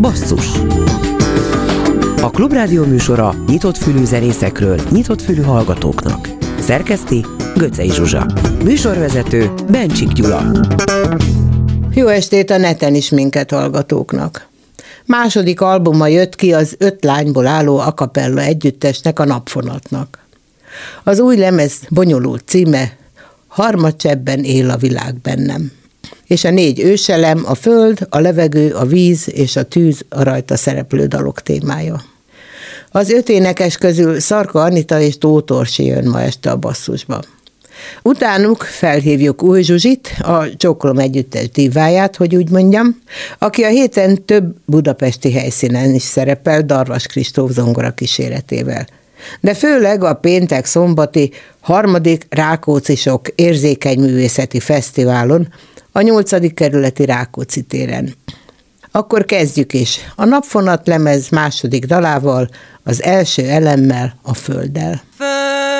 Basszus A Klubrádió műsora nyitott fülű zenészekről, nyitott fülű hallgatóknak. Szerkeszti Göcej Zsuzsa. Műsorvezető Bencsik Gyula. Jó estét a neten is minket hallgatóknak. Második albuma jött ki az öt lányból álló akapella együttesnek a napfonatnak. Az új lemez bonyolult címe Harmadcsebben él a világ bennem. És a négy őselem, a föld, a levegő, a víz és a tűz a rajta szereplő dalok témája. Az öt énekes közül Szarka Anita és Tóth Orsi jön ma este a basszusba. Utánuk felhívjuk Új Zsuzsit, a Csókolom Együttes diváját, hogy úgy mondjam, aki a héten több budapesti helyszínen is szerepel Darvas Kristóf zongora kíséretével. De főleg a péntek-szombati harmadik Rákócisok érzékeny művészeti fesztiválon, a nyolcadik kerületi Rákóczi téren. Akkor kezdjük is. A napfonat lemez második dalával, az első elemmel, a földdel. Föld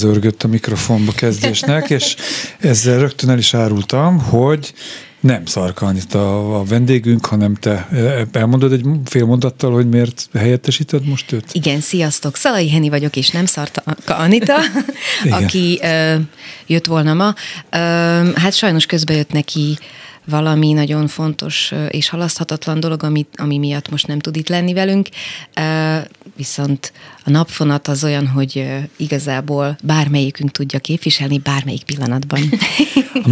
belezörgött a mikrofonba kezdésnek, és ezzel rögtön el is árultam, hogy nem Szarka Anita a vendégünk, hanem te elmondod egy fél mondattal, hogy miért helyettesíted most őt? Igen, sziasztok! Szalai Heni vagyok, és nem Szarta Anita, aki ö, jött volna ma. Ö, hát sajnos közben jött neki valami nagyon fontos és halaszthatatlan dolog, ami, ami miatt most nem tud itt lenni velünk. Viszont a napfonat az olyan, hogy igazából bármelyikünk tudja képviselni bármelyik pillanatban.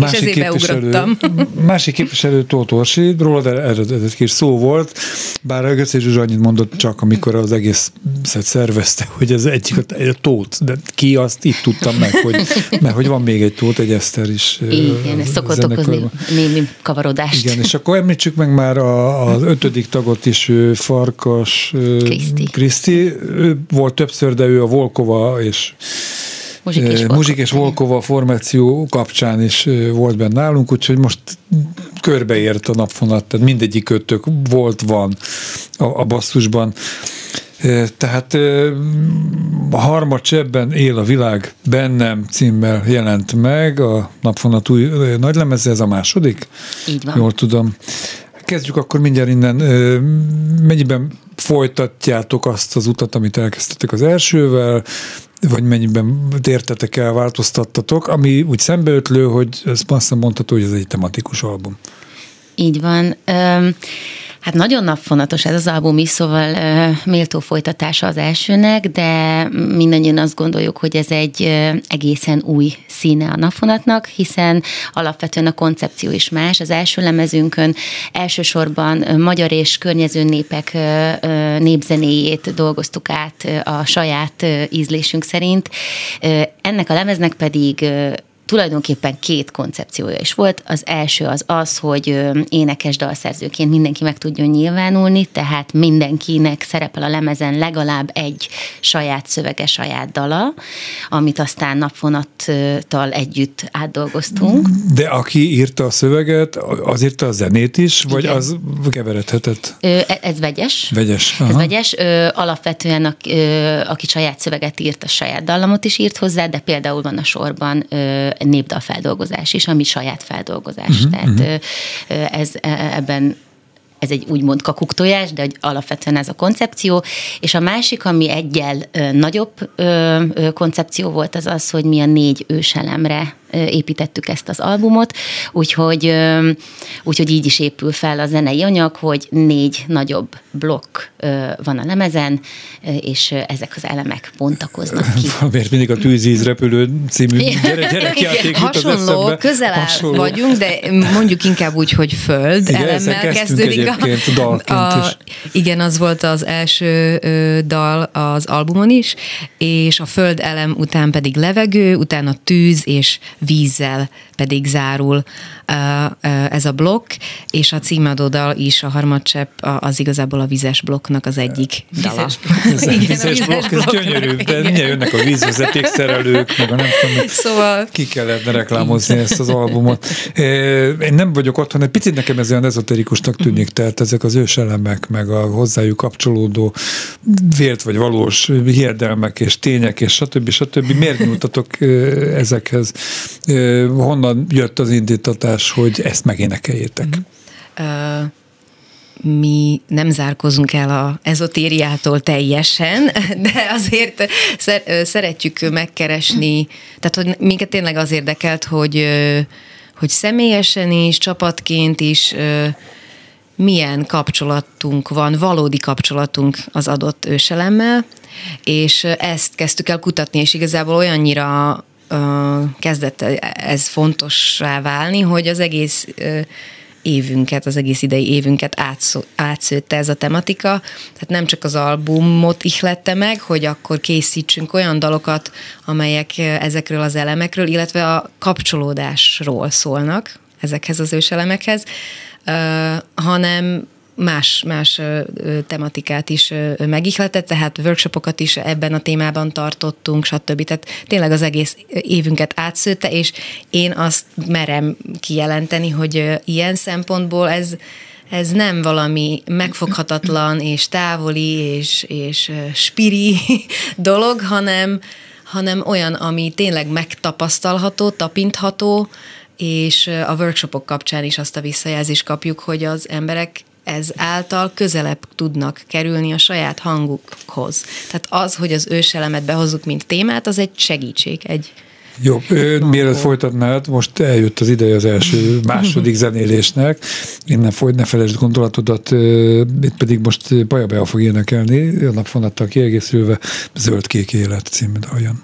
A és ezért beugrottam. másik képviselő Tóth Orsi, rólad eredetet is szó volt, bár a Göcé Zsuzsa annyit mondott csak, amikor az egész szervezte, hogy ez egyik a, egy Tóth, de ki azt itt tudtam meg, hogy, mert hogy van még egy Tóth, egy Eszter is. Igen, ez szokott okozni némi kavarodást. Igen, és akkor említsük meg már a, az ötödik tagot is, ő Farkas Kriszti. Kriszti. Ő volt többször, de ő a Volkova és Muzsik és Volkova. Muzsik és Volkova formáció kapcsán is volt benne nálunk, úgyhogy most körbeért a napfonat, tehát mindegyik ötök volt, van a, a basszusban. Tehát a harmad csebben él a világ bennem címmel jelent meg, a napfonat új nagylemeze, ez a második? Így van. Jól tudom. Kezdjük akkor mindjárt innen. Mennyiben folytatjátok azt az utat, amit elkezdtetek az elsővel, vagy mennyiben tértetek el, változtattatok, ami úgy szembeötlő, hogy ezt azt mondható, hogy ez egy tematikus album. Így van. Öm, Hát nagyon napfonatos ez az album is, szóval méltó folytatása az elsőnek, de mindannyian azt gondoljuk, hogy ez egy egészen új színe a napfonatnak, hiszen alapvetően a koncepció is más. Az első lemezünkön elsősorban magyar és környező népek népzenéjét dolgoztuk át a saját ízlésünk szerint. Ennek a lemeznek pedig tulajdonképpen két koncepciója is volt. Az első az az, hogy énekes dalszerzőként mindenki meg tudjon nyilvánulni, tehát mindenkinek szerepel a lemezen legalább egy saját szövege, saját dala, amit aztán napfonattal együtt átdolgoztunk. De aki írta a szöveget, az írta a zenét is, vagy Igen. az keveredhetett? E- Ez vegyes. Vegyes. Ez Aha. vegyes. Ö, Alapvetően, aki saját szöveget írt, a saját dallamot is írt hozzá, de például van a sorban népdalfeldolgozás is, ami saját feldolgozás. Uh-huh, Tehát ö, ez e- ebben ez egy úgymond kakuktojás, de hogy alapvetően ez a koncepció. És a másik, ami egyel nagyobb koncepció volt, az az, hogy mi a négy őselemre építettük ezt az albumot, úgyhogy, úgyhogy így is épül fel a zenei anyag, hogy négy nagyobb blokk van a lemezen, és ezek az elemek bontakoznak ki. Valamiért mindig a tűzíz repülő című gyere, gyerekjáték Hasonló, közel Hasonló. vagyunk, de mondjuk inkább úgy, hogy föld Igen, elemmel kezdődik. egyébként dalként is. Igen, az volt az első ö, dal az albumon is, és a föld elem után pedig levegő, utána tűz és vízzel pedig zárul ez a blokk, és a címadó dal is, a harmadcsepp, a- az igazából a vizes blokknak az egyik dala. Ez a vizes blokk, ez gyönyörű, de mindjárt jönnek a vízvezetékszerelők, meg a nem tudom, Szóval ki lehetne reklámozni ezt az albumot. Én nem vagyok otthon, egy picit nekem ez olyan ezoterikusnak tűnik, tehát ezek az őselemek, meg a hozzájuk kapcsolódó vélt vagy valós hiedelmek és tények, és stb. stb. Miért nyújtatok eh, ezekhez? Eh, Honnan jött az indítatás, hogy ezt megénekeljétek? ö, mi nem zárkozunk el a ezotériától teljesen, de azért szeretjük megkeresni, tehát hogy minket tényleg az érdekelt, hogy, hogy személyesen is, csapatként is milyen kapcsolatunk van, valódi kapcsolatunk az adott őselemmel, és ezt kezdtük el kutatni, és igazából olyannyira kezdett ez fontossá válni, hogy az egész évünket, az egész idei évünket átszó, átszőtte ez a tematika. Tehát nem csak az albumot ihlette meg, hogy akkor készítsünk olyan dalokat, amelyek ezekről az elemekről, illetve a kapcsolódásról szólnak ezekhez az őselemekhez, hanem más, más tematikát is megihletett, tehát workshopokat is ebben a témában tartottunk, stb. Tehát tényleg az egész évünket átszőtte, és én azt merem kijelenteni, hogy ilyen szempontból ez, ez nem valami megfoghatatlan és távoli és, és spiri dolog, hanem, hanem olyan, ami tényleg megtapasztalható, tapintható, és a workshopok kapcsán is azt a visszajelzést kapjuk, hogy az emberek ez által közelebb tudnak kerülni a saját hangukhoz. Tehát az, hogy az őselemet behozzuk, mint témát, az egy segítség, egy Jó, mielőtt folytatnád, most eljött az ideje az első, második zenélésnek. Innen folyt, ne felejtsd gondolatodat, itt pedig most Baja Bea fog énekelni, a napfonattal kiegészülve, Zöld-kék élet című daljan.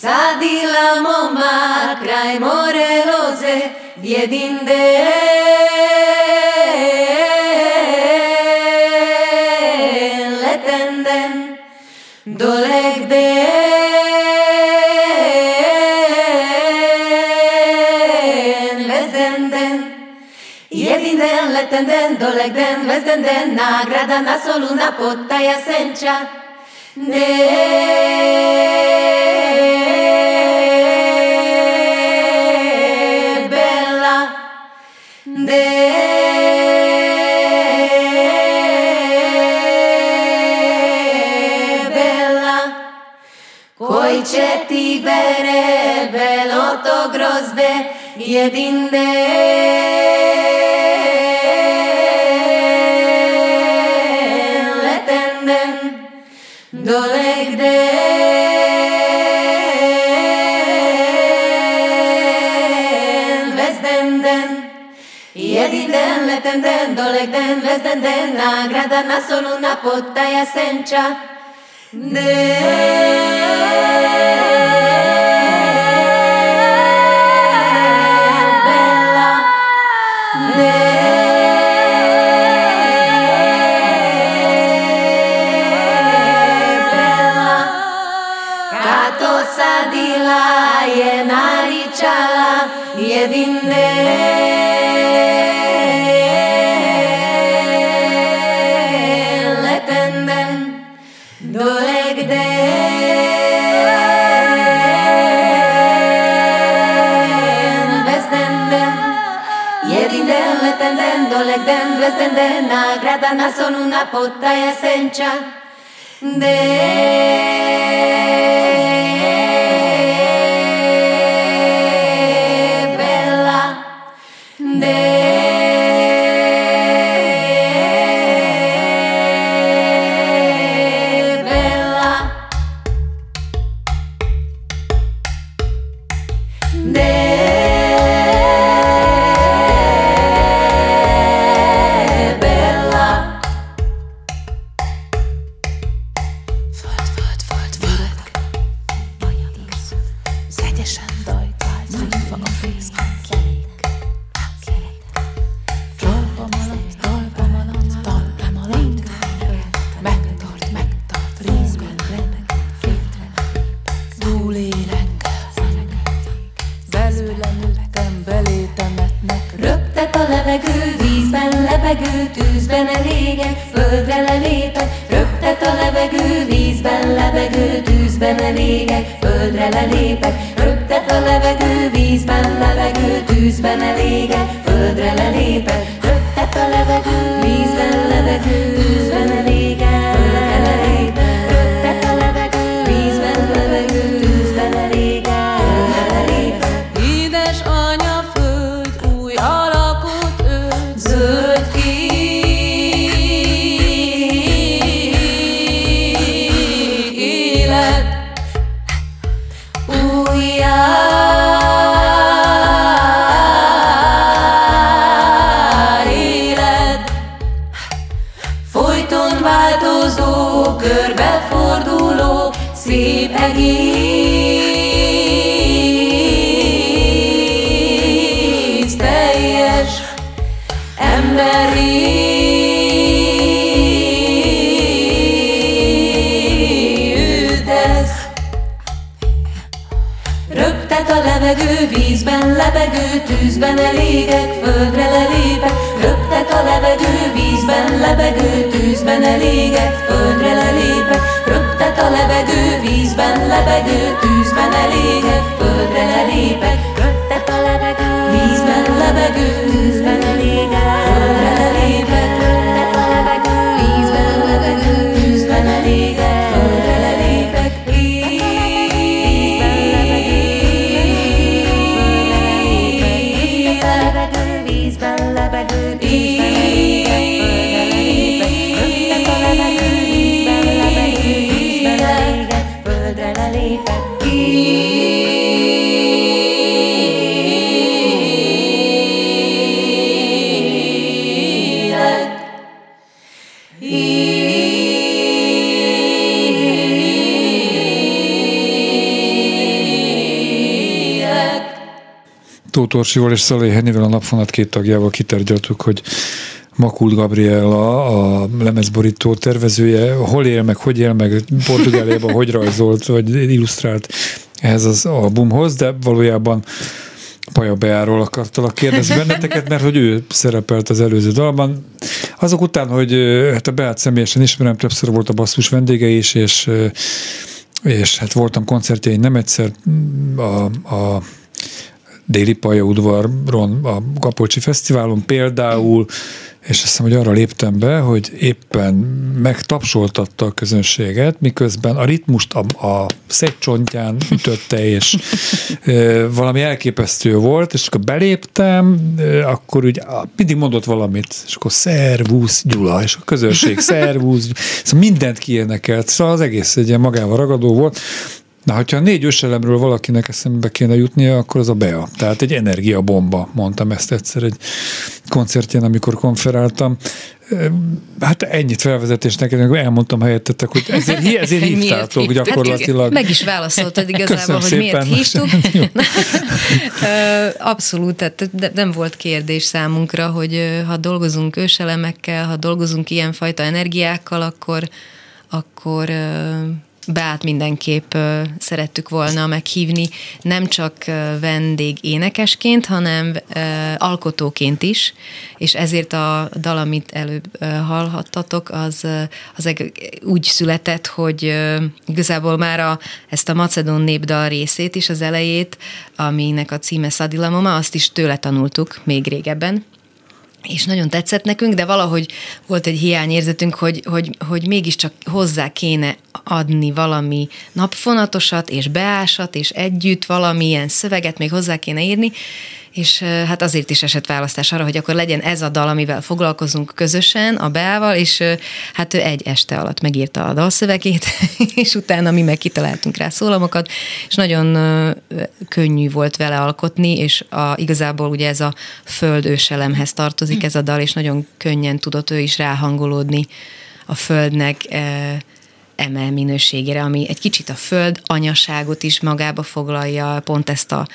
Sadilamo macrai morelose diedinde letenden דולק דן וזדנדן Jedin den, leten den, dolek den, vezden den, nagrada na soluna potaja senča. Den. to grozde jedinde letenden dole gde. Vestenden jediden letenden den gde. Vestenden nagrada na solu na potaja senča. Ne Tato sadila je naričala jedine. legden, vezden den, agradana son una potaja senča. de. forever. Tótorsival és Szalai Hennivel a napfonat két tagjával kitárgyaltuk, hogy Makul Gabriella, a lemezborító tervezője, hol él meg, hogy él meg, Portugáliában hogy rajzolt, vagy illusztrált ehhez az albumhoz, de valójában Paja Beáról akartalak kérdezni benneteket, mert hogy ő szerepelt az előző dalban. Azok után, hogy hát a Beát személyesen ismerem, többször volt a basszus vendége is, és, és hát voltam koncertjein nem egyszer a, a Déli Paja udvaron, a Kapolcsi Fesztiválon például, és azt hiszem, hogy arra léptem be, hogy éppen megtapsoltatta a közönséget, miközben a ritmust a, a szegcsontján ütötte, és e, valami elképesztő volt, és akkor beléptem, e, akkor úgy mindig mondott valamit, és akkor szervusz Gyula, és a közönség szervusz, szóval mindent kiénekelt, szóval az egész egy ilyen magával ragadó volt, Na, hogyha négy őselemről valakinek eszembe kéne jutnia, akkor az a Bea. Tehát egy energiabomba, mondtam ezt egyszer egy koncertjén, amikor konferáltam. Hát ennyit felvezetésnek, elmondtam helyettetek, hogy ezért, ezért hívtátok gyakorlatilag. Meg is válaszoltad igazából, hogy miért hívtuk. Abszolút, tehát nem volt kérdés számunkra, hogy ha dolgozunk őselemekkel, ha dolgozunk ilyenfajta energiákkal, akkor, akkor Beát mindenképp szerettük volna meghívni, nem csak vendég énekesként, hanem alkotóként is, és ezért a dal, amit előbb hallhattatok, az, az úgy született, hogy igazából már a, ezt a macedón népdal részét is, az elejét, aminek a címe Szadilamoma, azt is tőle tanultuk még régebben, és nagyon tetszett nekünk, de valahogy volt egy hiányérzetünk, hogy, hogy, hogy mégiscsak hozzá kéne adni valami napfonatosat, és beásat, és együtt valamilyen szöveget még hozzá kéne írni, és hát azért is esett választás arra, hogy akkor legyen ez a dal, amivel foglalkozunk közösen a Beával, és hát ő egy este alatt megírta a dalszövegét, és utána mi meg kitaláltunk rá szólamokat, és nagyon könnyű volt vele alkotni, és a, igazából ugye ez a föld őselemhez tartozik ez a dal, és nagyon könnyen tudott ő is ráhangolódni a földnek, emel minőségére, ami egy kicsit a föld anyaságot is magába foglalja, pont ezt a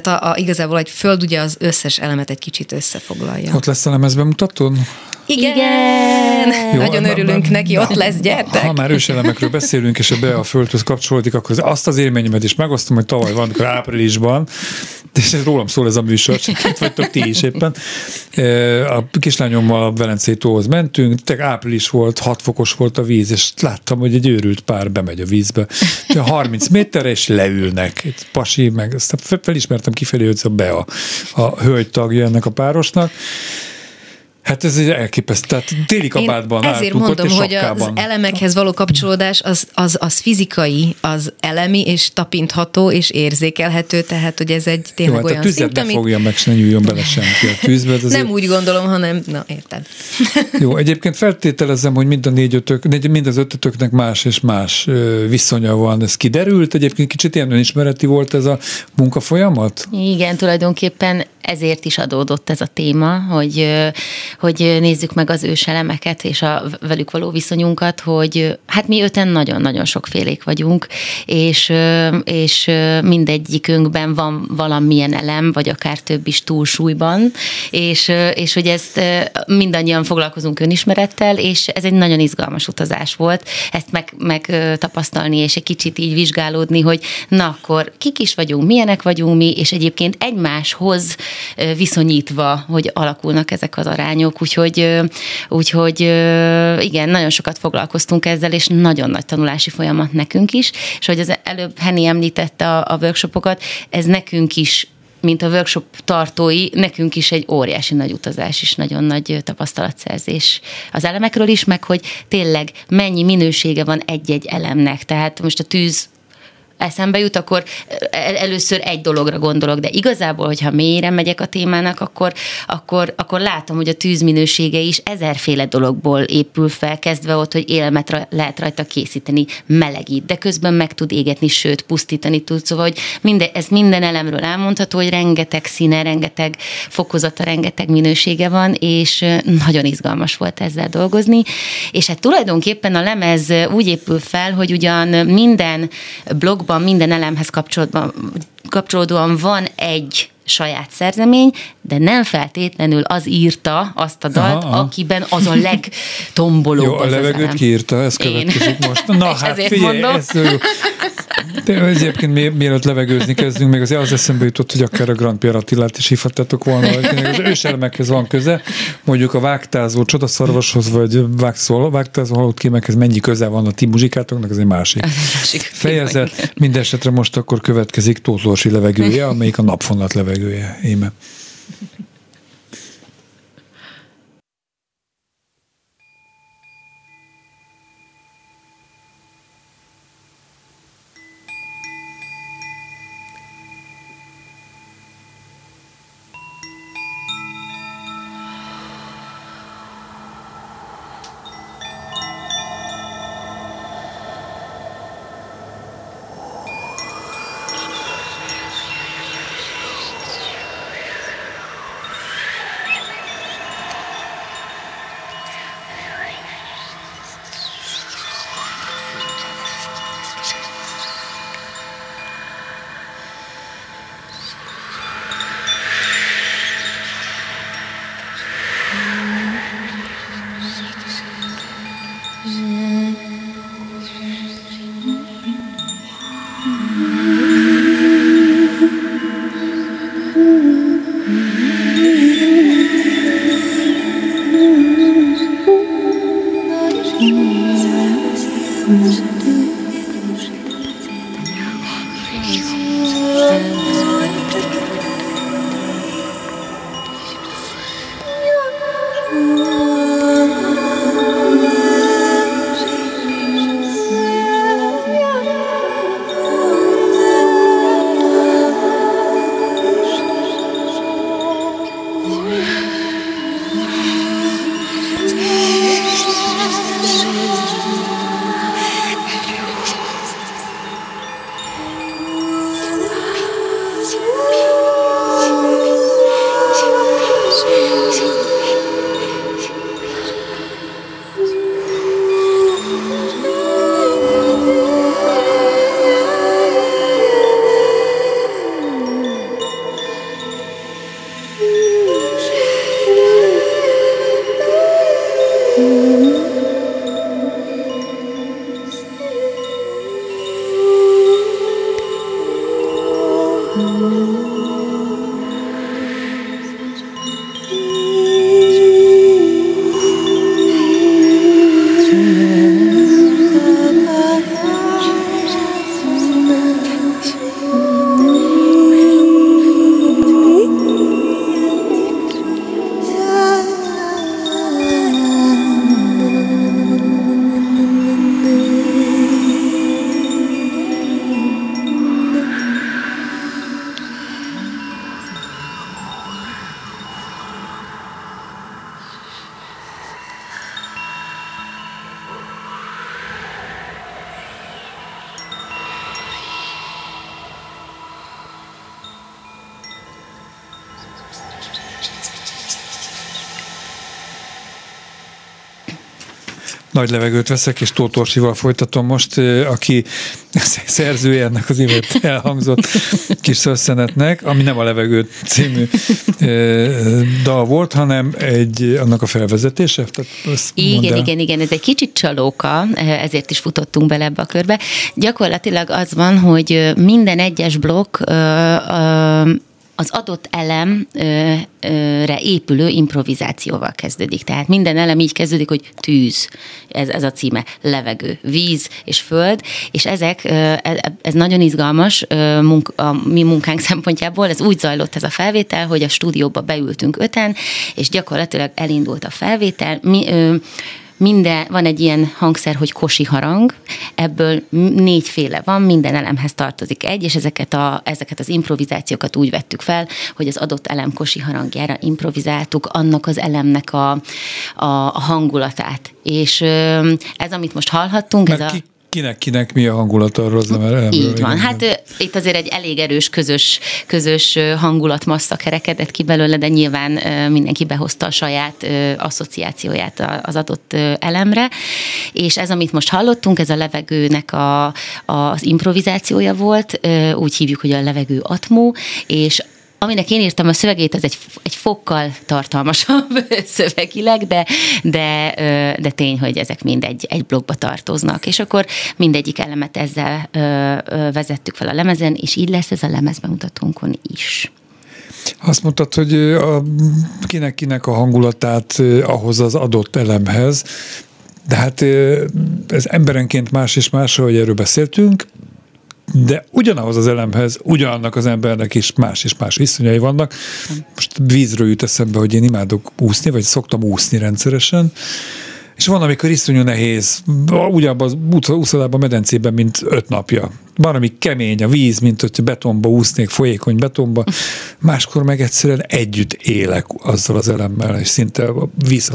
tehát a, a, igazából egy föld ugye az összes elemet egy kicsit összefoglalja. Ott lesz a lemezbemutatón? Igen! Igen! Jó, Nagyon örülünk neki, ott lesz, gyertek! Ha már őselemekről beszélünk, és a be a földhöz kapcsolódik, akkor azt az élményemet is megosztom, hogy tavaly van, amikor áprilisban, és rólam szól ez a műsor, csak itt vagytok ti is éppen. A kislányommal a Velencei tóhoz mentünk, te április volt, 6 fokos volt a víz, és láttam, hogy egy őrült pár bemegy a vízbe. 30 méterre, és leülnek. Egy pasi, meg aztán felismertem kifelé, hogy a be a, a hölgy tagja ennek a párosnak. Hát ez egy elképesztő. Tehát téli kabátban Én ezért mondom, ott, hogy az elemekhez való kapcsolódás az, az, az fizikai, az elemi és tapintható és érzékelhető, tehát hogy ez egy tényleg Jó, hát olyan a tüzet ne fogja meg, és ne nyúljon bele senki a tűzbe. Azért... Nem úgy gondolom, hanem, na érted. Jó, egyébként feltételezem, hogy mind a négy ötök, mind az ötötöknek más és más viszonya van. Ez kiderült? Egyébként kicsit ilyen önismereti volt ez a munkafolyamat? Igen, tulajdonképpen ezért is adódott ez a téma, hogy, hogy nézzük meg az őselemeket és a velük való viszonyunkat, hogy hát mi öten nagyon-nagyon sokfélék vagyunk, és, és mindegyikünkben van valamilyen elem, vagy akár több is túlsúlyban, és, és hogy ezt mindannyian foglalkozunk önismerettel, és ez egy nagyon izgalmas utazás volt, ezt meg, meg tapasztalni, és egy kicsit így vizsgálódni, hogy na akkor kik is vagyunk, milyenek vagyunk mi, és egyébként egymáshoz viszonyítva, hogy alakulnak ezek az arányok, úgyhogy, úgyhogy igen, nagyon sokat foglalkoztunk ezzel, és nagyon nagy tanulási folyamat nekünk is, és hogy az előbb Henny említette a, a workshopokat, ez nekünk is mint a workshop tartói, nekünk is egy óriási nagy utazás és nagyon nagy tapasztalatszerzés az elemekről is, meg hogy tényleg mennyi minősége van egy-egy elemnek. Tehát most a tűz eszembe jut, akkor először egy dologra gondolok, de igazából, hogyha mélyre megyek a témának, akkor, akkor, akkor látom, hogy a tűz minősége is ezerféle dologból épül fel, kezdve ott, hogy élelmet lehet rajta készíteni, melegít, de közben meg tud égetni, sőt, pusztítani tud, szóval, hogy minden, ez minden elemről elmondható, hogy rengeteg színe, rengeteg fokozata, rengeteg minősége van, és nagyon izgalmas volt ezzel dolgozni, és hát tulajdonképpen a lemez úgy épül fel, hogy ugyan minden blogban, minden elemhez kapcsolódóan van egy saját szerzemény, de nem feltétlenül az írta azt a dalt, Aha, akiben az a legtombolóbb Jó, a levegőt kiírta, ez következik most. Na És hát ezért figyelj, mondom. ez. De egyébként mi, mielőtt levegőzni kezdünk, még azért az eszembe jutott, hogy akár a Grand Pierre Attilát is hívhattátok volna, az őselemekhez van köze. Mondjuk a vágtázó csodaszarvashoz, vagy vágszó, vágtázó halott kémekhez mennyi köze van a ti muzsikátoknak, ez egy másik. Másik Fejezet. Mindenesetre most akkor következik Tóth Lorsi levegője, amelyik a napfonat levegője. Íme. Nagy levegőt veszek, és Tóth Orsival folytatom most, aki szerzője ennek az imént elhangzott kis szösszenetnek, ami nem a levegő című dal volt, hanem egy, annak a felvezetése. Tehát Igen, igen, igen, ez egy kicsit csalóka, ezért is futottunk bele ebbe a körbe. Gyakorlatilag az van, hogy minden egyes blokk az adott elemre épülő improvizációval kezdődik. Tehát minden elem így kezdődik, hogy tűz, ez, ez a címe, levegő, víz és föld, és ezek, ö, e- ez nagyon izgalmas munk, a mi munkánk szempontjából, ez úgy zajlott ez a felvétel, hogy a stúdióba beültünk öten, és gyakorlatilag elindult a felvétel, mi, minden, van egy ilyen hangszer, hogy kosi harang, ebből négyféle van, minden elemhez tartozik egy, és ezeket, a, ezeket az improvizációkat úgy vettük fel, hogy az adott elem kosi harangjára improvizáltuk annak az elemnek a, a, a hangulatát. És ez, amit most hallhattunk, ez Mert a... ki, kinek, kinek mi a hangulat arról az elemről? Így van. Hát itt azért egy elég erős közös, közös hangulatmassza kerekedett ki belőle, de nyilván mindenki behozta a saját asszociációját az adott elemre. És ez, amit most hallottunk, ez a levegőnek a, az improvizációja volt, úgy hívjuk, hogy a levegő atmó, és aminek én írtam a szövegét, az egy, egy fokkal tartalmasabb szövegileg, de, de, de tény, hogy ezek mind egy, egy blogba tartoznak. És akkor mindegyik elemet ezzel vezettük fel a lemezen, és így lesz ez a lemezbemutatónkon is. Azt mondtad, hogy a, kinek-kinek a hangulatát ahhoz az adott elemhez, de hát ez emberenként más és más, ahogy erről beszéltünk, de ugyanahoz az elemhez, ugyanannak az embernek is más és más viszonyai vannak. Most vízről jut eszembe, hogy én imádok úszni, vagy szoktam úszni rendszeresen, és van, amikor iszonyú nehéz, ugyanabban az úszodában, medencében, mint öt napja. Van, ami kemény a víz, mint hogy betonba úsznék, folyékony betonba, máskor meg egyszerűen együtt élek azzal az elemmel, és szinte víz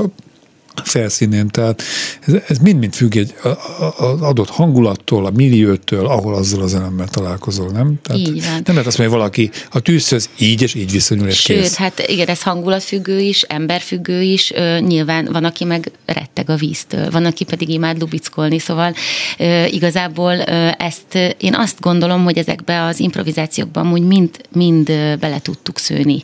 felszínén, tehát ez mind-mind függ egy az adott hangulattól, a milliótől, ahol azzal az elemmel találkozol, nem? Tehát így van. Nem lehet azt mondani, hogy valaki a tűzhöz így és így viszonyul, és Sőt, kész. hát igen, ez hangulatfüggő is, emberfüggő is, nyilván van, aki meg retteg a víztől, van, aki pedig imád lubickolni, szóval igazából ezt én azt gondolom, hogy ezekbe az improvizációkban úgy mind, mind bele tudtuk szőni,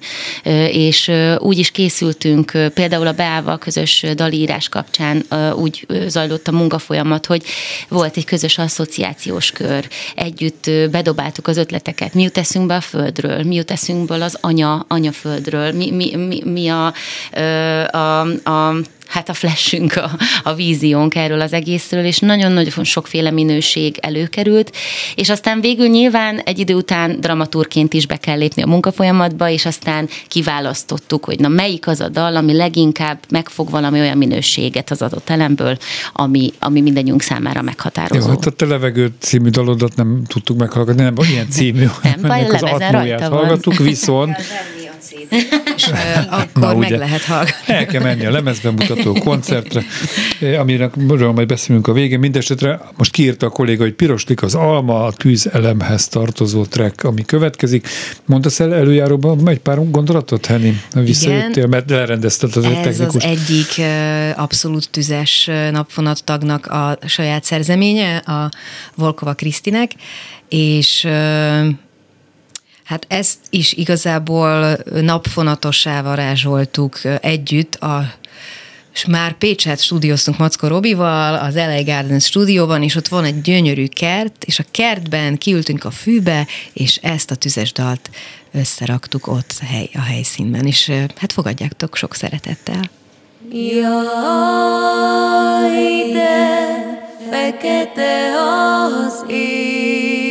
és úgy is készültünk, például a Beával közös dali írás kapcsán úgy zajlott a munkafolyamat, hogy volt egy közös asszociációs kör, együtt bedobáltuk az ötleteket, mi jut eszünkbe a földről, mi jut eszünkből az anya, anyaföldről, mi, mi, mi, mi a, a, a hát a flashünk, a, a víziónk erről az egészről, és nagyon-nagyon sokféle minőség előkerült, és aztán végül nyilván egy idő után dramaturként is be kell lépni a munkafolyamatba, és aztán kiválasztottuk, hogy na melyik az a dal, ami leginkább megfog valami olyan minőséget az adott elemből, ami, ami mindannyiunk számára meghatározó. Jó, hát a Te levegő című dalodat nem tudtuk meghallgatni, nem ilyen című, nem, baj, az atmóját hallgattuk, viszont és akkor Na, meg lehet hallgatni. El kell menni a lemezbemutató koncertre, amire majd beszélünk a végén. Mindenesetre most kiírta a kolléga, hogy piroslik az alma, a tűzelemhez tartozó track, ami következik. Mondasz el előjáróban egy pár gondolatot, Henny? Visszajöttél, mert lerendezted az Ez technikus. az egyik abszolút tüzes napfonattagnak a saját szerzeménye, a Volkova Krisztinek, és Hát ezt is igazából napfonatossá varázsoltuk együtt a és már Pécset stúdióztunk Mackó Robival, az LA Garden stúdióban, és ott van egy gyönyörű kert, és a kertben kiültünk a fűbe, és ezt a tüzes dalt összeraktuk ott a, hely, a helyszínben, és hát fogadjátok sok szeretettel. Jaj, de fekete az ég,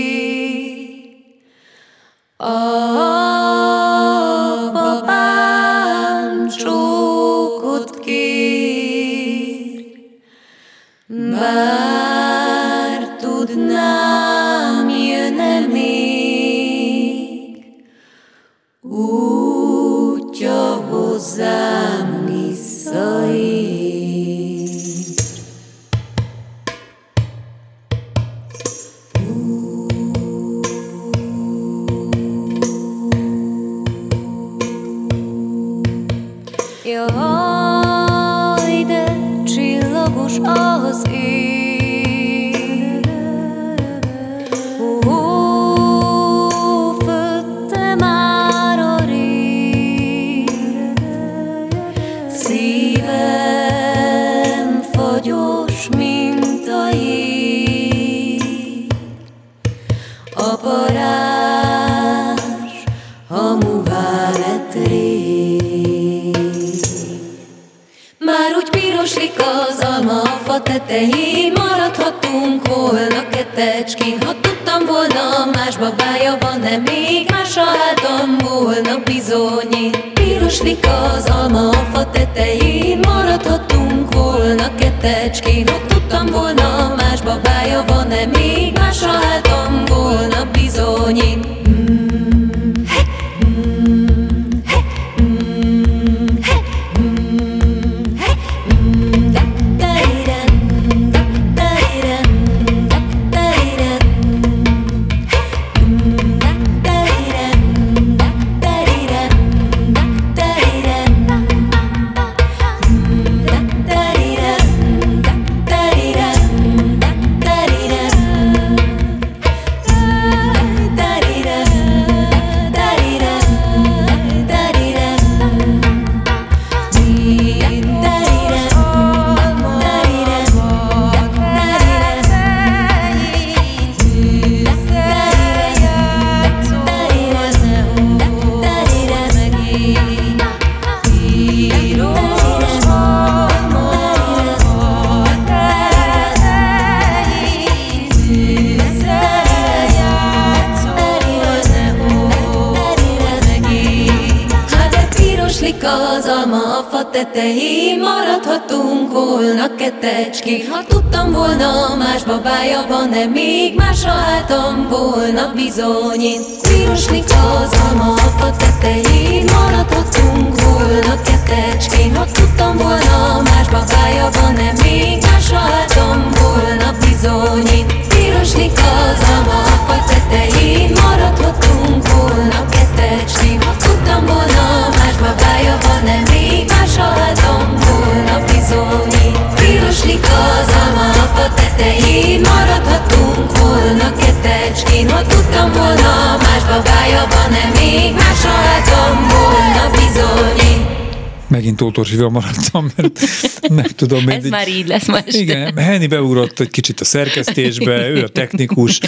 Megint Tótorsival maradtam, mert meg tudom. Ez már így lesz most. Igen, Henny beugrott egy kicsit a szerkesztésbe, ő a technikus,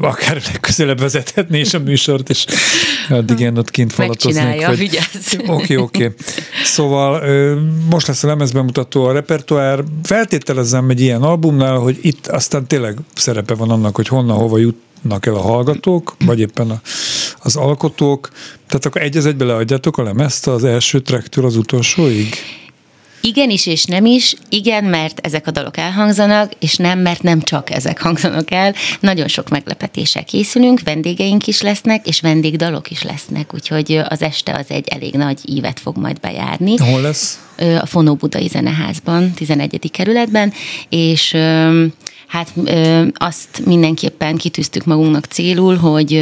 akár legközelebb vezethetné is a műsort, és addig én ott kint falatoznék. Hogy-. Oké, oké. Szóval most lesz a lemezbemutató a repertoár. Feltételezem egy ilyen albumnál, hogy itt aztán tényleg szerepe van annak, hogy honnan, hova jutnak el a hallgatók, vagy éppen a, az alkotók. Tehát akkor egy az egybe leadjátok a lemezt az első tracktől az utolsóig? Igen is és nem is. Igen, mert ezek a dalok elhangzanak, és nem, mert nem csak ezek hangzanak el. Nagyon sok meglepetéssel készülünk, vendégeink is lesznek, és vendégdalok is lesznek, úgyhogy az este az egy elég nagy ívet fog majd bejárni. Hol lesz? A Fonó Budai Zeneházban, 11. kerületben, és hát azt mindenképpen kitűztük magunknak célul, hogy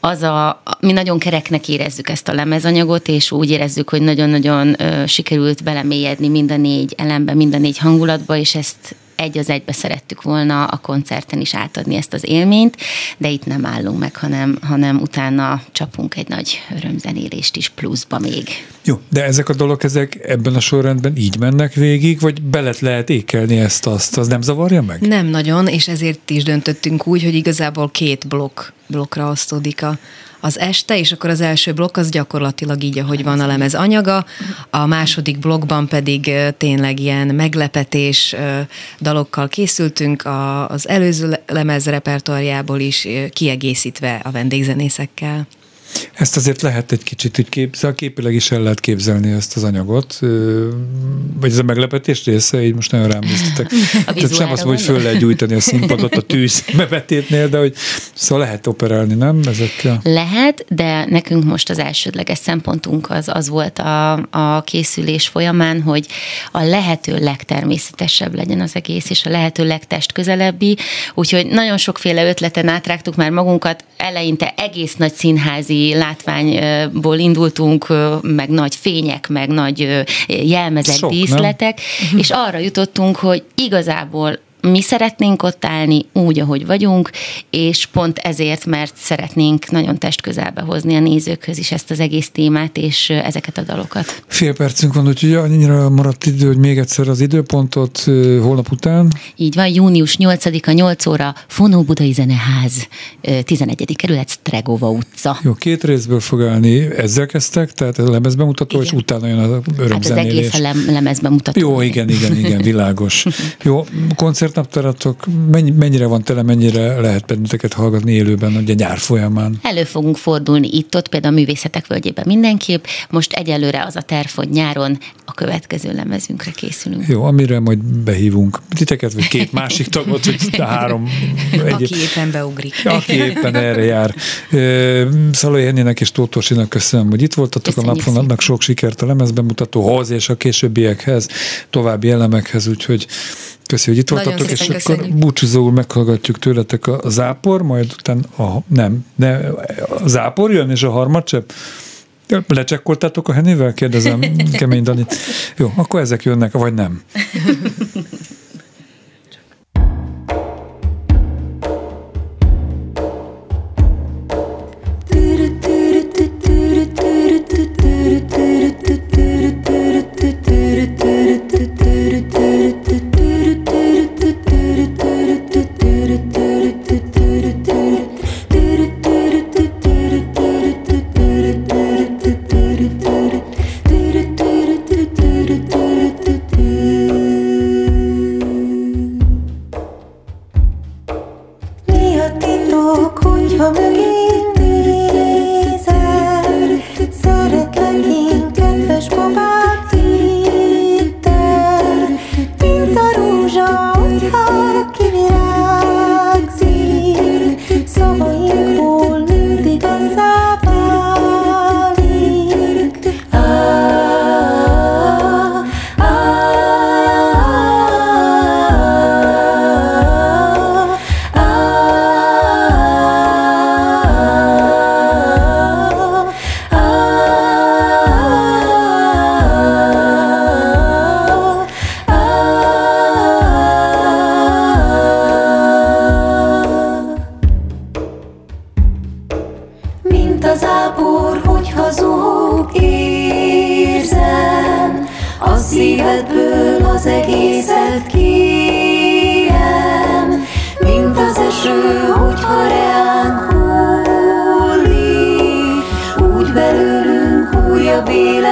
az a, mi nagyon kereknek érezzük ezt a lemezanyagot, és úgy érezzük, hogy nagyon-nagyon ö, sikerült belemélyedni mind a négy elembe, mind a négy hangulatba, és ezt egy az egybe szerettük volna a koncerten is átadni ezt az élményt, de itt nem állunk meg, hanem, hanem utána csapunk egy nagy örömzenélést is pluszba még. Jó, de ezek a dolgok, ezek ebben a sorrendben így mennek végig, vagy belet lehet ékelni ezt-azt, az nem zavarja meg? Nem nagyon, és ezért is döntöttünk úgy, hogy igazából két blokk, blokkra osztódik a, az este, és akkor az első blokk az gyakorlatilag így, ahogy van a lemez anyaga, a második blokkban pedig tényleg ilyen meglepetés dalokkal készültünk, a, az előző le- lemez repertoárjából is kiegészítve a vendégzenészekkel. Ezt azért lehet egy kicsit úgy képzel, képileg is el lehet képzelni ezt az anyagot, vagy ez a meglepetés része, így most nagyon rám néztetek. Tehát nem vizuálra azt mondom, hogy föl lehet gyújtani a színpadot a tűz bevetétnél, de hogy szóval lehet operálni, nem? Ezekkel. Lehet, de nekünk most az elsődleges szempontunk az, az volt a, a készülés folyamán, hogy a lehető legtermészetesebb legyen az egész, és a lehető legtestközelebbi, úgyhogy nagyon sokféle ötleten átrágtuk már magunkat, eleinte egész nagy színházi látványból indultunk, meg nagy fények, meg nagy jelmezett Sok, nem? díszletek, és arra jutottunk, hogy igazából mi szeretnénk ott állni úgy, ahogy vagyunk, és pont ezért, mert szeretnénk nagyon testközelbe hozni a nézőkhöz is ezt az egész témát, és ezeket a dalokat. Fél percünk van, úgyhogy annyira maradt idő, hogy még egyszer az időpontot holnap után. Így van, június 8-a 8 óra, Fonó Budai Zeneház, ö, 11. kerület, Stregova utca. Jó, két részből fog állni. Ezzel kezdtek, tehát a lemezbemutató, és Igen. utána jön az Hát az örömzenélés. egész a lem- lemezben mutató. Jó, igen, igen, igen, világos. Jó, koncertnaptáratok mennyi, mennyire van tele, mennyire lehet benneteket hallgatni élőben, ugye nyár folyamán? Elő fogunk fordulni itt-ott, például a Művészetek Völgyében mindenképp. Most egyelőre az a terv, hogy nyáron a következő lemezünkre készülünk. Jó, amire majd behívunk titeket, vagy két másik tagot, vagy három. Aki éppen beugrik. Aki éppen erre jár. Szalai Hennének és Tótorsinak köszönöm, hogy itt voltatok Köszönjük a napon, annak sok sikert a lemezbemutatóhoz és a későbbiekhez, további elemekhez, úgyhogy köszi, hogy itt Nagyon voltatok, és szépen akkor köszönjük. búcsúzóul meghallgatjuk tőletek a a zápor, majd utána a, nem, ne, a zápor jön, és a harmadcsepp. Lecsekkoltátok a Hennével? Kérdezem, kemény Danit. Jó, akkor ezek jönnek, vagy nem. az ápor, hogyha zuhog érzem, a szívedből az egészet kérem, mint az eső, hogyha reánk hullik, úgy belőlünk újabb élet.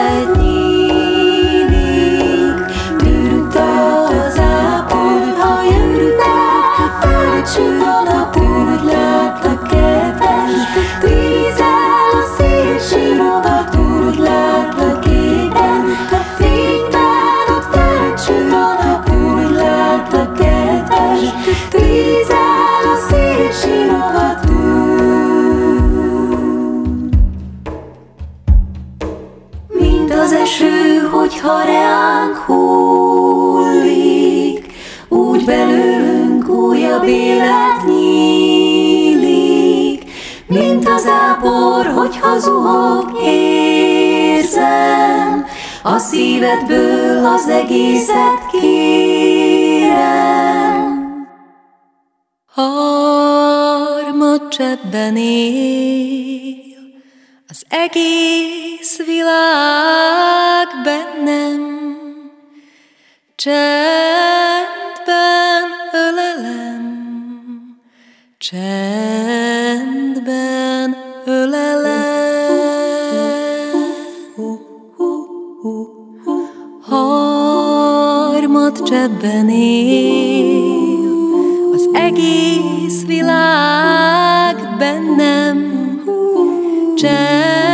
Hogyha zuhog, érzem, a szívedből az egészet kérem. Harmadcsebben él, az egész világ bennem, csendben ölelem, csendben Harmad csebben él, az egész világ bennem, Csendben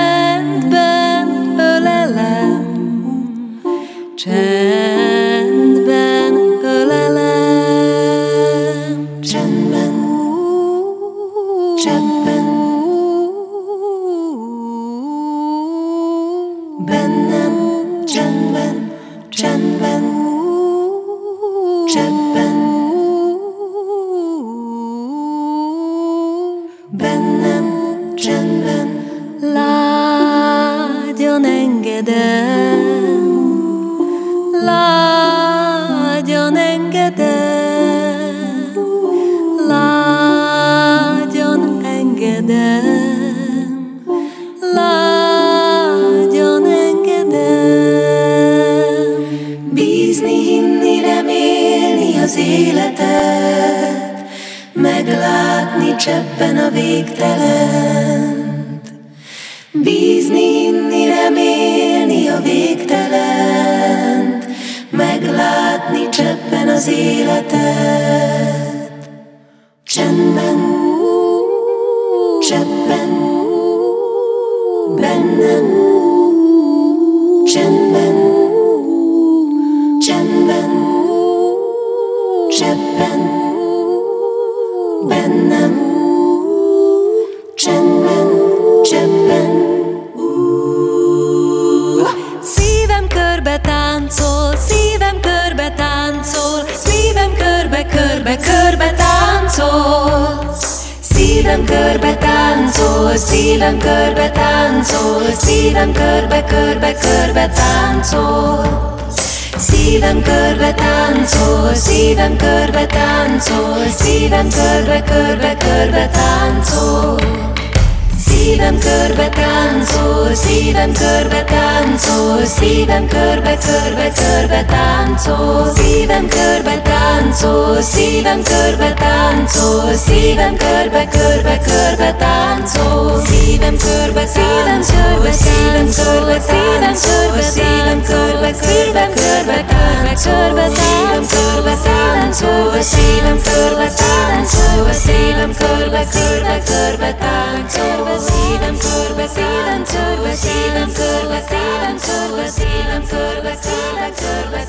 Szívem körbe táncol, szívem körbe táncol, szívem körbe, körbe, körbe táncol. Szívem körbe táncol, szívem körbe táncol, szívem körbe, körbe, körbe táncol. Szívem körbe táncol, szívem körbe táncol, szívem körbe, körbe, körbe táncol. Szívem körbe táncol, szívem körbe táncol, szívem körbe, körbe, körbe táncol. Szívem körbe, szívem körbe, szívem körbe, szívem körbe, szívem körbe, körbe, körbe táncol. Szívem körbe táncol, szívem körbe táncol, szívem körbe, körbe, körbe táncol. Szívem körbe, szívem körbe, szívem körbe, szívem körbe, szívem körbe, körbe,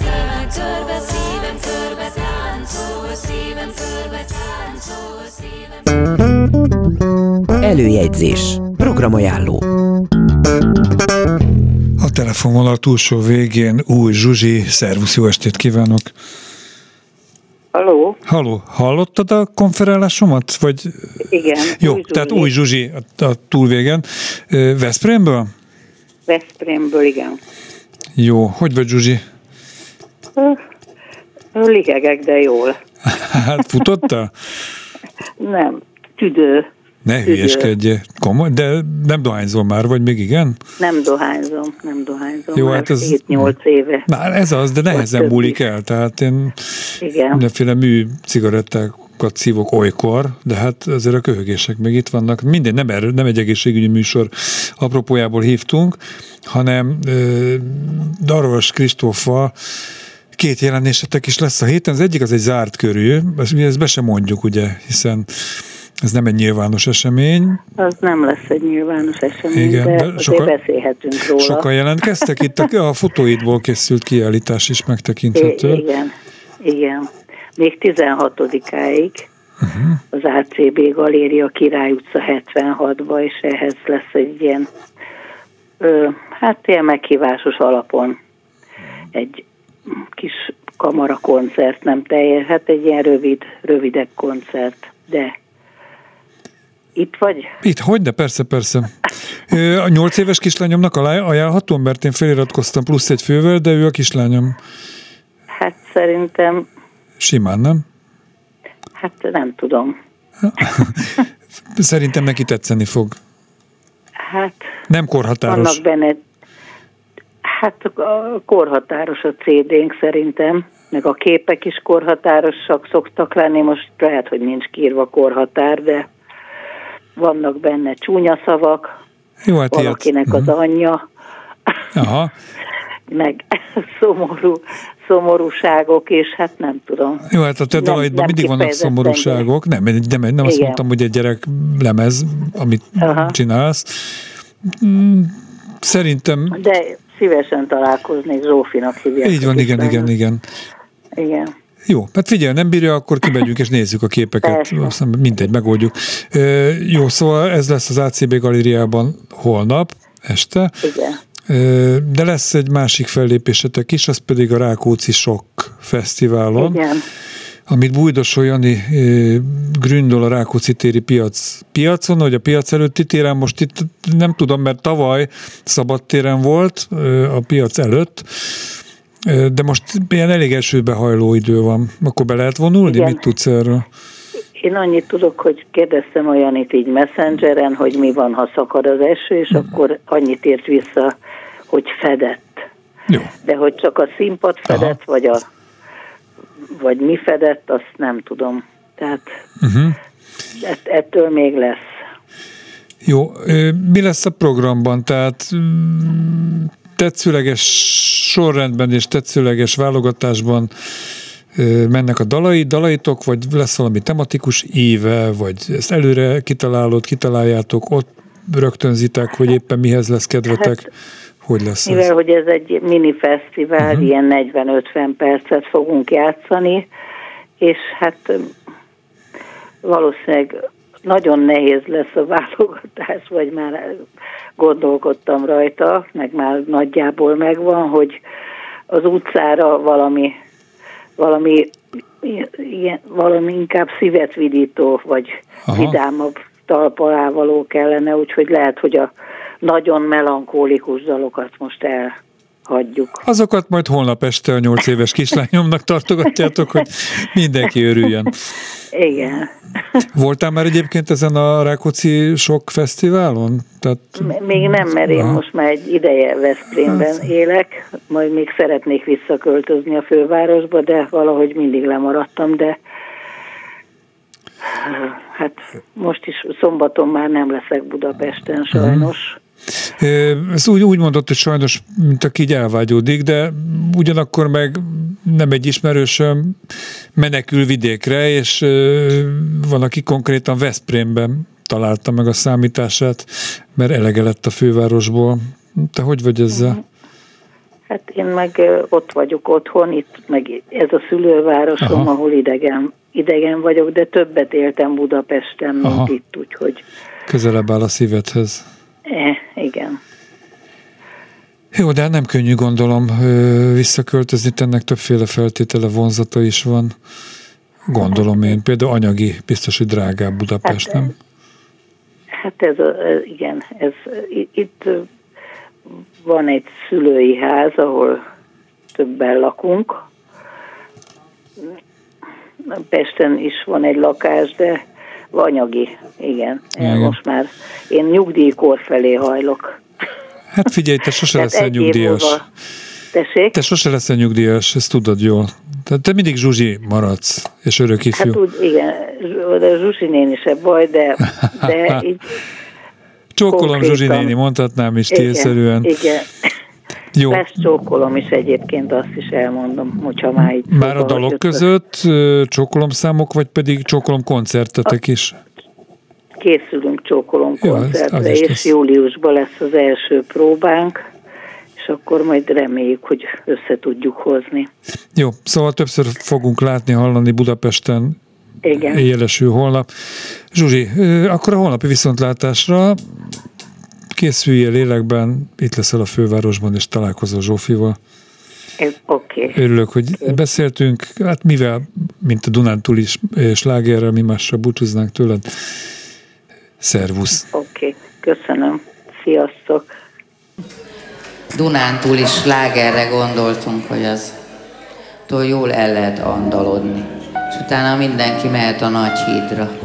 körbe. Szívem körbe táncol, szívem körbe táncol, szívem Előjegyzés. Programajánló. A telefonvonal túlsó végén új Zsuzsi, szervusz, jó estét kívánok! Haló? Halló, hallottad a konferálásomat? Vagy... Igen. Jó, új tehát Zsuzsi. új Zsuzsi a, a túlvégen. Veszprémből? Veszprémből, igen. Jó, hogy vagy Zsuzsi? Ö, Ligegek, de jól. Hát futotta? Nem, tüdő. Ne Üdül. hülyeskedje. Komoly, de nem dohányzol már, vagy még igen? Nem dohányzom, nem dohányzom. Jó, már hát ez- 7-8 éve. Na, ez az, de nehezen múlik el. Tehát én Igen. mindenféle mű cigarettákat szívok olykor, de hát azért a köhögések még itt vannak. Minden, nem, erről, nem egy egészségügyi műsor apropójából hívtunk, hanem ö, Darvas Kristóffal két jelenésetek is lesz a héten. Az egyik az egy zárt körű, ezt, ezt be sem mondjuk, ugye, hiszen ez nem egy nyilvános esemény. Az nem lesz egy nyilvános esemény, Igen, de, de sokan- beszélhetünk róla. Sokan jelentkeztek, itt a, a fotóidból készült kiállítás is I- megtekinthető. igen, igen. Még 16-áig Mhm. az ACB Galéria Király utca 76-ba, és ehhez lesz egy ilyen, ö, hát ilyen meghívásos alapon egy kis kamara koncert, nem teljes, hát egy ilyen rövid, rövidebb koncert, de itt vagy? Itt, hogy, de persze, persze. A nyolc éves kislányomnak ajánlhatom, mert én feliratkoztam plusz egy fővel, de ő a kislányom. Hát szerintem, Simán, nem? hát nem tudom. Szerintem neki tetszeni fog. Hát Nem korhatáros. Vannak benne, hát a korhatáros a CD-nk szerintem, meg a képek is korhatárosak szoktak lenni, most lehet, hogy nincs kiírva korhatár, de vannak benne csúnya szavak, Jó, hát ilyet. valakinek az anyja, Aha. meg szomorú, szomorúságok, és hát nem tudom. Jó, hát a te dalaidban mindig vannak szomorúságok. Nem, nem, nem, nem azt Igen. mondtam, hogy egy gyerek lemez, amit Aha. csinálsz. Mm, Szerintem De szívesen találkoznék, Zsófinak hívják. így van, igen, kislányot. igen, igen. Igen. Jó, hát figyelj, nem bírja, akkor kimegyünk és nézzük a képeket. Aztán mindegy, megoldjuk. Jó, szóval ez lesz az ACB galériában holnap este, Igen. De lesz egy másik fellépésetek is, az pedig a Rákóczi Sok Fesztiválon, Igen. amit Bújdosó Jani gründol a Rákóczi téri piac, piacon, vagy a piac előtti téren, most itt nem tudom, mert tavaly szabadtéren volt a piac előtt, de most ilyen elég esőbe hajló idő van. Akkor be lehet vonulni? Igen. Mit tudsz erről? Én annyit tudok, hogy kérdeztem a Janit így messengeren, hogy mi van, ha szakad az eső, és akkor annyit írt vissza, hogy fedett. Jó. De hogy csak a színpad fedett, Aha. vagy, a, vagy mi fedett, azt nem tudom. Tehát Uh-huh. ett, ettől még lesz. Jó, mi lesz a programban? Tehát mm, tetszőleges sorrendben és tetszőleges válogatásban mennek a dalai, dalaitok, vagy lesz valami tematikus éve, vagy ezt előre kitalálod, kitaláljátok, ott rögtönzitek, hogy éppen mihez lesz kedvetek, Hát, hogy lesz Mivel, ez? hogy ez egy mini fesztivál, uh-huh. ilyen 40-50 percet fogunk játszani, és hát valószínűleg nagyon nehéz lesz a válogatás, vagy már gondolkodtam rajta, meg már nagyjából megvan, hogy az utcára valami, valami, ilyen, valami inkább szívet vidító, vagy Aha. Vidámabb talpalávaló kellene, úgyhogy lehet, hogy a nagyon melankólikus dalokat most elhagyjuk. Azokat majd holnap este a nyolc éves kislányomnak tartogatjátok, hogy mindenki örüljön. Igen. Voltál már egyébként ezen a Rákóczi Sok Fesztiválon? Tehát, M- Még nem, mert én most már egy ideje Veszprémben élek, majd még szeretnék visszaköltözni a fővárosba, de valahogy mindig lemaradtam, de hát most is szombaton már nem leszek Budapesten sajnos. Ö, Ezt úgy, úgy mondott, hogy sajnos, mint aki így elvágyódik, de ugyanakkor meg nem egy ismerősöm menekül vidékre, és van, aki konkrétan Veszprémben találta meg a számítását, mert elege lett a fővárosból. Te hogy vagy ezzel? Hát én meg ott vagyok otthon, itt meg ez a szülővárosom. Aha. ahol idegen, idegen vagyok, de többet éltem Budapesten, mint Aha. itt, úgyhogy Közelebb áll a szívedhez. Eh, igen. Jó, de nem könnyű gondolom visszaköltözni, ennek többféle feltétele, vonzata is van. Gondolom én. Például anyagi, biztos, hogy drágább Budapest, Hát, nem? Hát ez, a, igen, ez itt van egy szülői ház, ahol többen lakunk. Pesten is van egy lakás, de anyagi, igen. Igen. Most már én nyugdíjkor felé hajlok. Hát figyelj, te sose Tehát leszel nyugdíjas. múlva- Tessék? Te sose leszel nyugdíjas, ezt tudod jól. Tehát te mindig Zsuzsi maradsz, és örök ifjú. Hát úgy, igen, de Zsusi néni se baj, de, de így Csókolom. Zsuzsi néni, mondhatnám is igen, télszerűen. igen. Jó, Lesz csókolom is egyébként, azt is elmondom, hogyha már így már a dalok között csókolom számok, vagy pedig csókolom koncertetek is? Készülünk csókolom Jó, az- koncertre, az is és lesz. júliusban lesz az első próbánk, és akkor majd reméljük, hogy össze tudjuk hozni. Jó, szóval többször fogunk látni, hallani Budapesten Igen. éjjelesül holnap. Zsuzsi, akkor a holnapi viszontlátásra készüljél lélekben, itt leszel a fővárosban, és találkozol Zsófival. Oké. Okay. Örülök, hogy beszéltünk, hát mivel, mint a Dunántúl is slágerrel, mi mással búcsúznánk tőled. Szervusz! Oké, okay. köszönöm. Sziasztok! Dunántúl is slágerre gondoltunk, hogy az jól el lehet andalodni. És utána mindenki mehet a nagy hídra.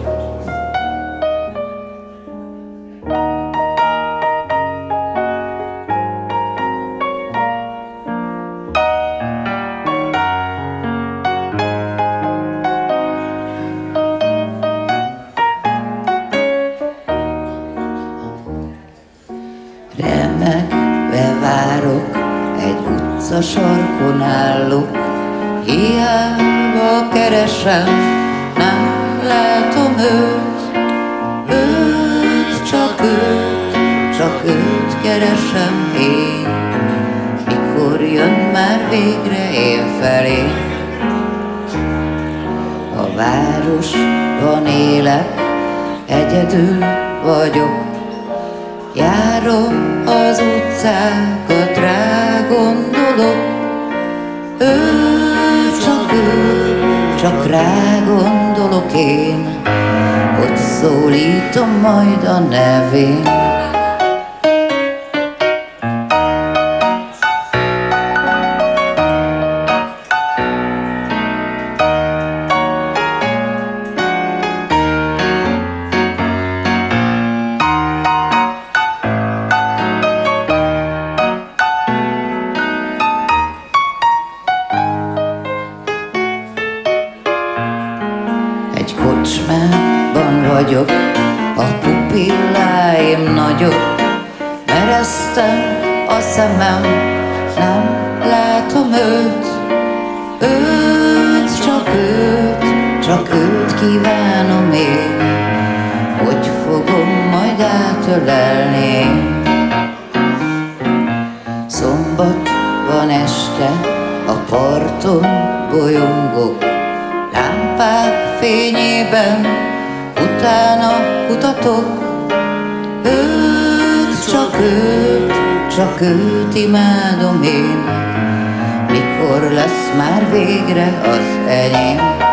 Remegve várok, egy utca sarkon állok, hiába keresem, nem látom őt, őt, csak őt, csak őt keresem én. Mikor jön már végre én felé, a városban élek, egyedül vagyok, Járom az utcákat, rá gondolok, ő csak ő, csak rá gondolok én, hogy szólítom majd a nevén. Fényében, utána kutatok. Őt, csak őt, csak őt imádom én, mikor lesz már végre az enyém.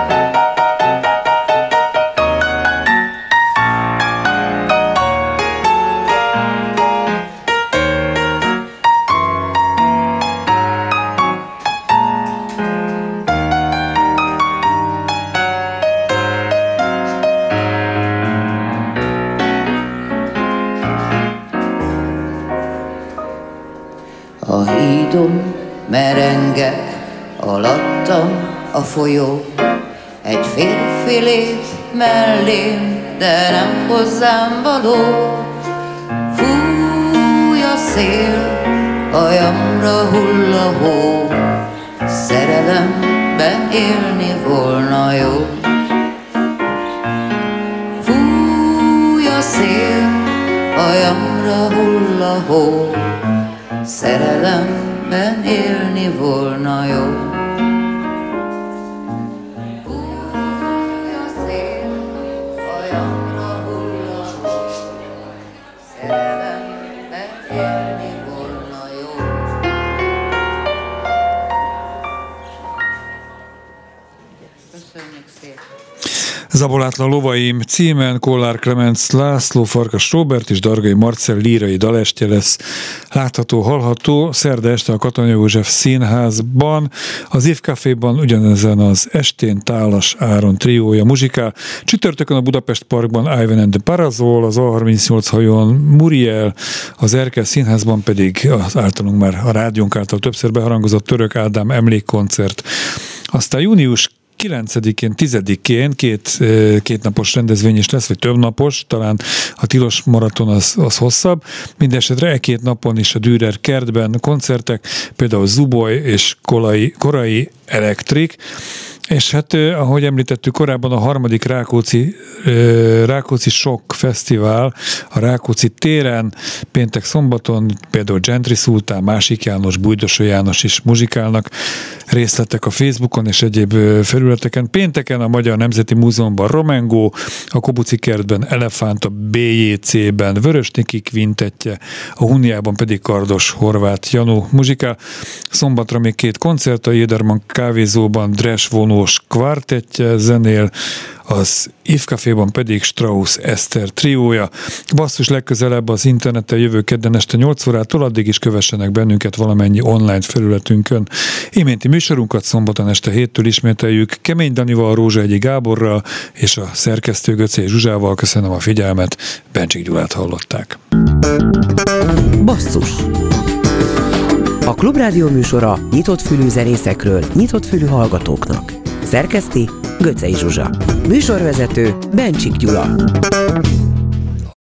Folyó. Egy férfi lép mellém, de nem hozzám való. Fúj a szél, hajamra hull a hó. Szerelemben élni volna jó. Fúj a szél, hajamra hull a hó. Szerelemben élni volna jó. Zabolátlan lovaim címen Kollár Clemens László, Farkas Robert és Dargai Marcel lírai dalestje lesz. Látható, hallható szerda este a Katona József színházban, az évkaféban ugyanezen az estén Tálas Áron triója muzsikál, csütörtökön a Budapest Parkban Ivan and the Parazol, az A38 hajón Muriel, az Erkel színházban pedig az általunk már a rádiónk által többször beharangozott Török Ádám emlékkoncert. Aztán június 9-én, 10-én két, két napos rendezvény is lesz, vagy több napos, talán a tilos maraton az, az hosszabb. Mindenesetre e két napon is a Dürer kertben koncertek, például Zuboy és Korai, Korai Elektrik, és hát, ahogy említettük korábban, a harmadik Rákóczi, Rákóczi Sok Fesztivál a Rákóczi téren, péntek szombaton például Gentry Szultán, Másik János, Bújdosó János is muzsikálnak, részletek a Facebookon és egyéb felületeken. Pénteken a Magyar Nemzeti Múzeumban Romengó, a Kobuci kertben Elefánt, a BJC-ben Vörösniki kvintetje, a Huniában pedig Kardos Horváth Janó muzsikál. Szombatra még két koncert, a Jéderman kávézóban Dres vonó Miklós kvartettje zenél, az If Caféban pedig Strauss Eszter triója. Basszus legközelebb az interneten jövő kedden este 8 órától, addig is kövessenek bennünket valamennyi online felületünkön. Iménti műsorunkat szombaton este héttől ismételjük Kemény Danival, Rózsa Egyi Gáborral és a szerkesztő Göcé Zsuzsával. Köszönöm a figyelmet, Bencsik Gyulát hallották. Basszus a Klubrádió műsora nyitott fülű zenészekről, nyitott fülű hallgatóknak. Szerkeszti Göcej Zsuzsa. Műsorvezető Bencsik Gyula.